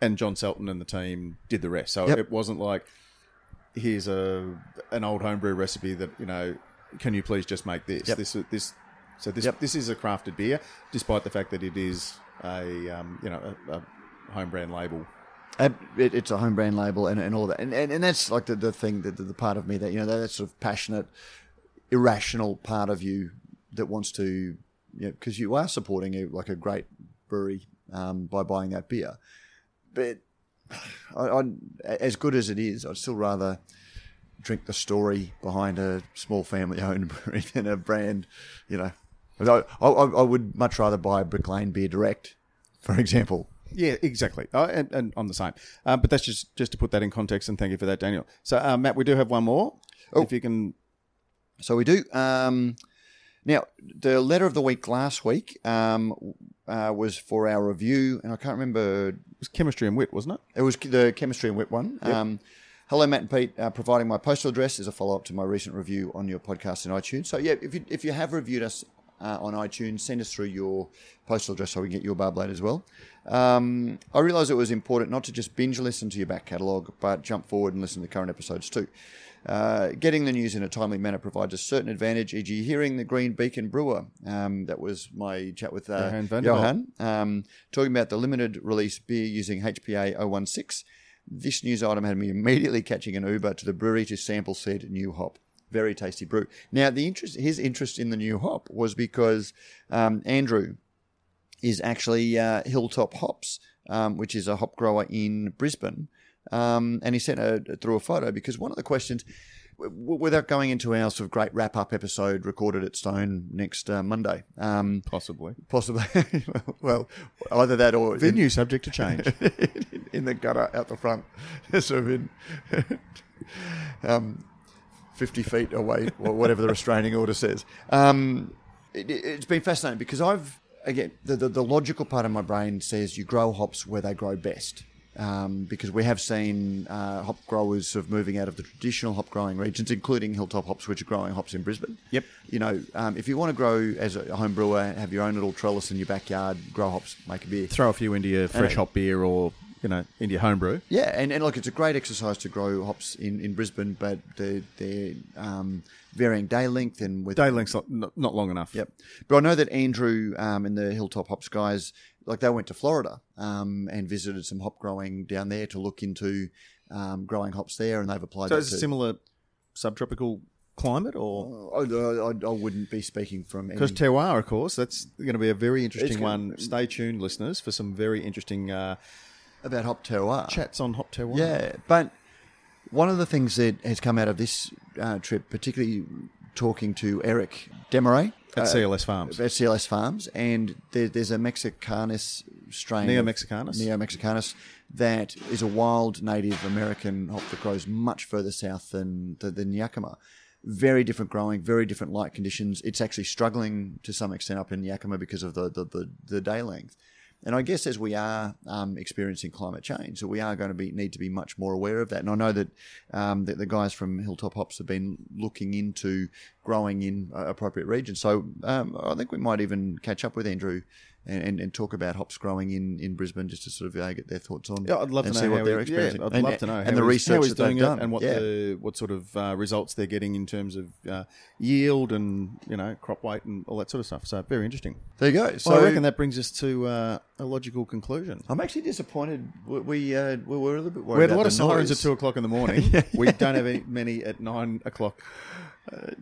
And John Selton and the team did the rest. So Yep. it wasn't like here's a an old homebrew recipe that you know. Can you please just make this? Yep. This this. So this Yep. this is a crafted beer, despite the fact that it is a um, you know a, a home brand label. Ab- It, it's a home brand label and, and all that. And, and, and that's like the, the thing, that the, the part of me that, you know, that sort of passionate, irrational part of you that wants to, you know, because you are supporting a, like a great brewery um, by buying that beer. But I, I, as good as it is, I'd still rather drink the story behind a small family owned brewery than a brand, you know. I, I, I would much rather buy a Brick Lane beer direct, for example. Yeah, exactly, uh, and, and I'm the same. Um, but that's just just to put that in context, and thank you for that, Daniel. So, uh, Matt, we do have one more. Oh. If you can, So we do. Um, now, the letter of the week last week um, uh, was for our review, and I can't remember. it was chemistry and wit, wasn't it? It was the chemistry and wit one. Um, hello, Matt and Pete. Uh, providing my postal address is a follow up to my recent review on your podcast in iTunes. So yeah, if you if you have reviewed us uh, on iTunes, send us through your postal address so we can get your barblade as well. Um, I realised it was important not to just binge listen to your back catalogue, but jump forward and listen to current episodes too. Uh, getting the news in a timely manner provides a certain advantage, e.g., hearing the Green Beacon Brewer. Um, that was my chat with uh, Johan Johan, um, talking about the limited release beer using HPA 016. This news item had me immediately catching an Uber to the brewery to sample said new hop. Very tasty brew. Now, the interest, his interest in the new hop was because um, Andrew is actually uh, Hilltop Hops, um, which is a hop grower in Brisbane. Um, and he sent a, through a photo because one of the questions, w- without going into our sort of great wrap up episode recorded at Stone next uh, Monday, um, Possibly. possibly, well, either that or in, Venue subject to change. in the gutter out the front, sort of in um, 50 feet away, or whatever the restraining order says. Um, it, it's been fascinating because I've, again, the, the, the logical part of my brain says you grow hops where they grow best. Um, because we have seen uh, hop growers sort of moving out of the traditional hop growing regions, including Hilltop Hops, which are growing hops in Brisbane. Yep. You know, um, if you want to grow as a home brewer, have your own little trellis in your backyard, grow hops, make a beer. Throw a few into your fresh hop beer or you know into your homebrew. Yeah, and, and look, it's a great exercise to grow hops in, in Brisbane, but they're, they're um, varying day length and with Day length's not, long enough. Yep. But I know that Andrew um, and the Hilltop Hops guys, like they went to Florida um, and visited some hop growing down there to look into um, growing hops there, and they've applied. So it's a to- similar subtropical climate, or I, I, I wouldn't be speaking from because any, terroir, of course, that's going to be a very interesting gonna- one. Stay tuned, listeners, for some very interesting uh, about hop terroir. chats on hop terroir. Yeah, but one of the things that has come out of this uh, trip, particularly talking to Eric Desmarais at CLS Farms. at CLS Farms, and there, there's a Mexicanus strain, Neomexicanus? Neo Mexicanus, that is a wild native American hop that grows much further south than than, than Yakima. Very different growing, very different light conditions. It's actually struggling to some extent up in Yakima because of the the, the, the day length. And I guess as we are um, experiencing climate change, so we are going to be need to be much more aware of that. And I know that um, that the guys from Hilltop Hops have been looking into growing in uh, appropriate regions. So um, I think we might even catch up with Andrew and, and, and talk about hops growing in, in Brisbane, just to sort of uh, get their thoughts on. Yeah, I'd love to know what they're he- yeah, experiencing. I'd and, love to know and the research that they've done and what yeah. the what sort of uh, results they're getting in terms of uh, yield and you know crop weight and all that sort of stuff. So very interesting. there you go. So So I reckon that brings us to uh, a logical conclusion. I'm actually disappointed. We we, uh, we were a little bit worried. We had a lot of sirens at two o'clock in the morning. We don't have any, many at nine o'clock uh,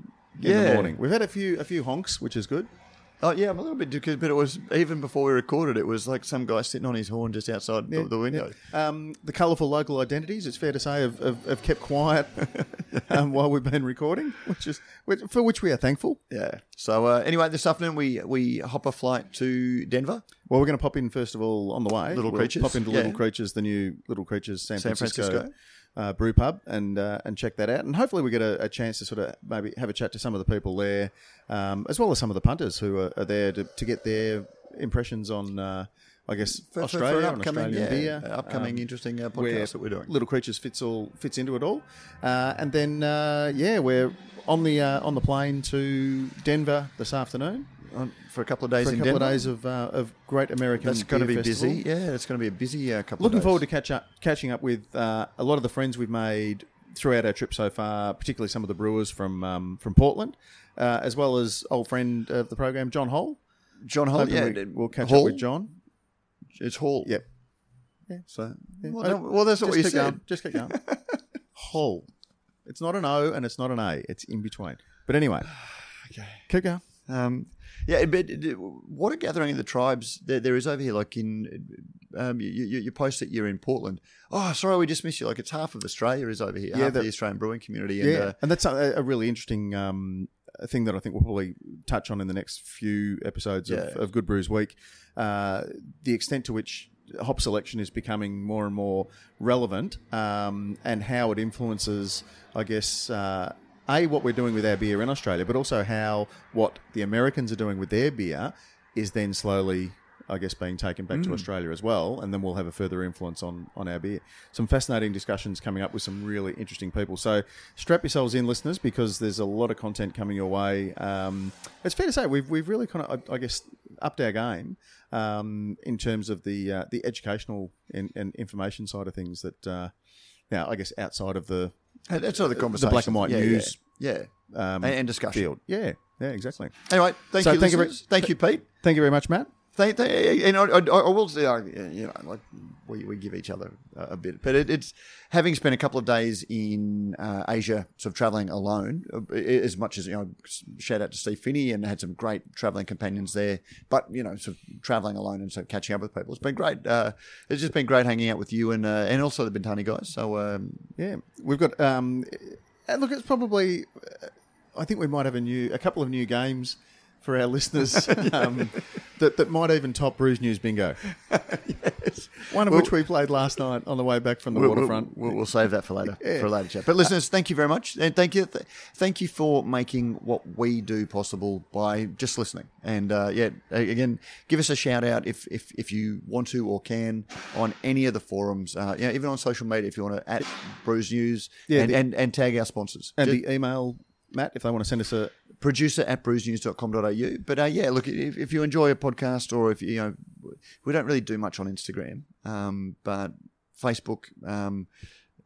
in yeah. the morning. We've had a few a few honks, which is good. Oh yeah, I'm a little bit because, but it was even before we recorded. It was like some guy sitting on his horn just outside the, the window. Um, the colourful local identities, it's fair to say, have, have, have kept quiet um, while we've been recording, which is which, for which we are thankful. Yeah. So uh, anyway, this afternoon we we hop a flight to Denver. Well, we're going to pop in first of all on the way. Little We'll Creatures, Pop into yeah. Little Creatures, the new Little Creatures San, San Francisco, Francisco. Uh, brew pub, and uh, and check that out. And hopefully we get a, a chance to sort of maybe have a chat to some of the people there, um, as well as some of the punters who are, are there to, to get their impressions on, uh, I guess, For, for- Australia for and upcoming, Australian yeah, beer, upcoming um, interesting uh, podcast that we're doing. Little Creatures fits all fits into it all, uh, and then uh, yeah, we're on the uh, on the plane to Denver this afternoon On, for a couple of days for a couple Denver. of days of uh, of great American. That's going to be festival. busy. Yeah, it's going to be a busy uh, couple. Looking forward to catch up, catching up with uh, a lot of the friends we've made throughout our trip so far, particularly some of the brewers from um, from Portland, uh, as well as old friend of the program, John Hall. John Hall. Hoping Yeah, we, we'll catch Hall? up with John. It's Hall. Yep. So Yeah. well, well, that's what you said. Going. Just keep going. Hall. It's not an O and it's not an A. It's in between. But anyway, Okay. keep going. Um, yeah, but what a gathering of the tribes there, there is over here. Like in, um, you, you, you post that you're in Portland. Oh, sorry, we just missed you. Like it's half of Australia is over here. Yeah, half the- the Australian brewing community. And, yeah, uh, and that's a, a really interesting um, thing that I think we'll probably touch on in the next few episodes of, of Good Brews Week. Uh, the extent to which hop selection is becoming more and more relevant, um, and how it influences, I guess. Uh, a what we're doing with our beer in Australia, but also how what the Americans are doing with their beer is then slowly, I guess, being taken back to Australia as well, and then we'll have a further influence on on our beer. Some fascinating discussions coming up with some really interesting people. So strap yourselves in, listeners, because there's a lot of content coming your way. Um, it's fair to say we've we've really kind of, I, I guess, upped our game um, in terms of the uh, the educational and, and information side of things. That uh, now, I guess, outside of the that's all the conversation. black and white yeah, news Yeah. yeah. um, And, and discussion. field. Yeah, yeah, exactly. Anyway, thank So you, thank you very- thank you, Pete. Thank you very much, Matt. Thank, thank, and I, I, I will say, uh, you know, like we, we give each other a, a bit, but it, it's having spent a couple of days in uh, Asia, sort of traveling alone, uh, as much as you know. Shout out to Steve Finney and had some great traveling companions there. But you know, sort of traveling alone and sort of catching up with people. It's been great. Uh, it's just been great hanging out with you and uh, and also the Bintani guys. So um, Yeah, we've got. Um, look, it's probably. I think we might have a new, a couple of new games for our listeners um, that that might even top Brews News Bingo. yes. One of Well- which we played last night on the way back from the We'll, waterfront. We'll, we'll save that for later. Yeah. For a later chat. But listeners, thank you very much, and thank you, th- thank you for making what we do possible by just listening. And uh, yeah, again, give us a shout out if if, if you want to or can on any of the forums. Uh, yeah, even on social media if you want to at Brews News Yeah, and, the- and, and tag our sponsors. and Just the email, Matt, if they want to send us a. producer at brewsnews.com.au. But uh, yeah, look, if, if you enjoy a podcast or if you know, we don't really do much on Instagram, um, but Facebook, um,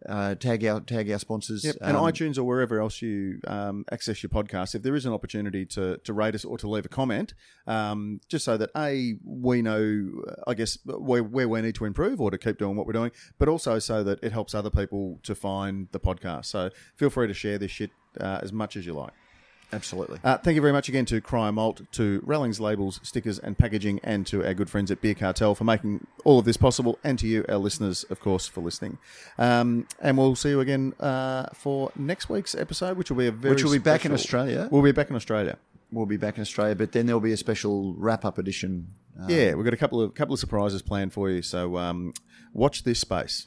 uh, tag our tag our sponsors. Yep. And um, iTunes or wherever else you um, access your podcast, if there is an opportunity to, to rate us or to leave a comment, um, just so that A, we know, I guess, where, where we need to improve or to keep doing what we're doing, but also so that it helps other people to find the podcast. So feel free to share this shit uh, as much as you like. Absolutely. Uh, thank you very much again to Cryer Malt, to Rellings Labels, Stickers and Packaging, and to our good friends at Beer Cartel for making all of this possible, and to you, our listeners, of course, for listening. Um, and we'll see you again uh, for next week's episode, which will be a very Which will be back in Australia. We'll be back in Australia. We'll be back in Australia, but then there'll be a special wrap up edition. Uh, Yeah, we've got a couple of couple of surprises planned for you, so um, watch this space.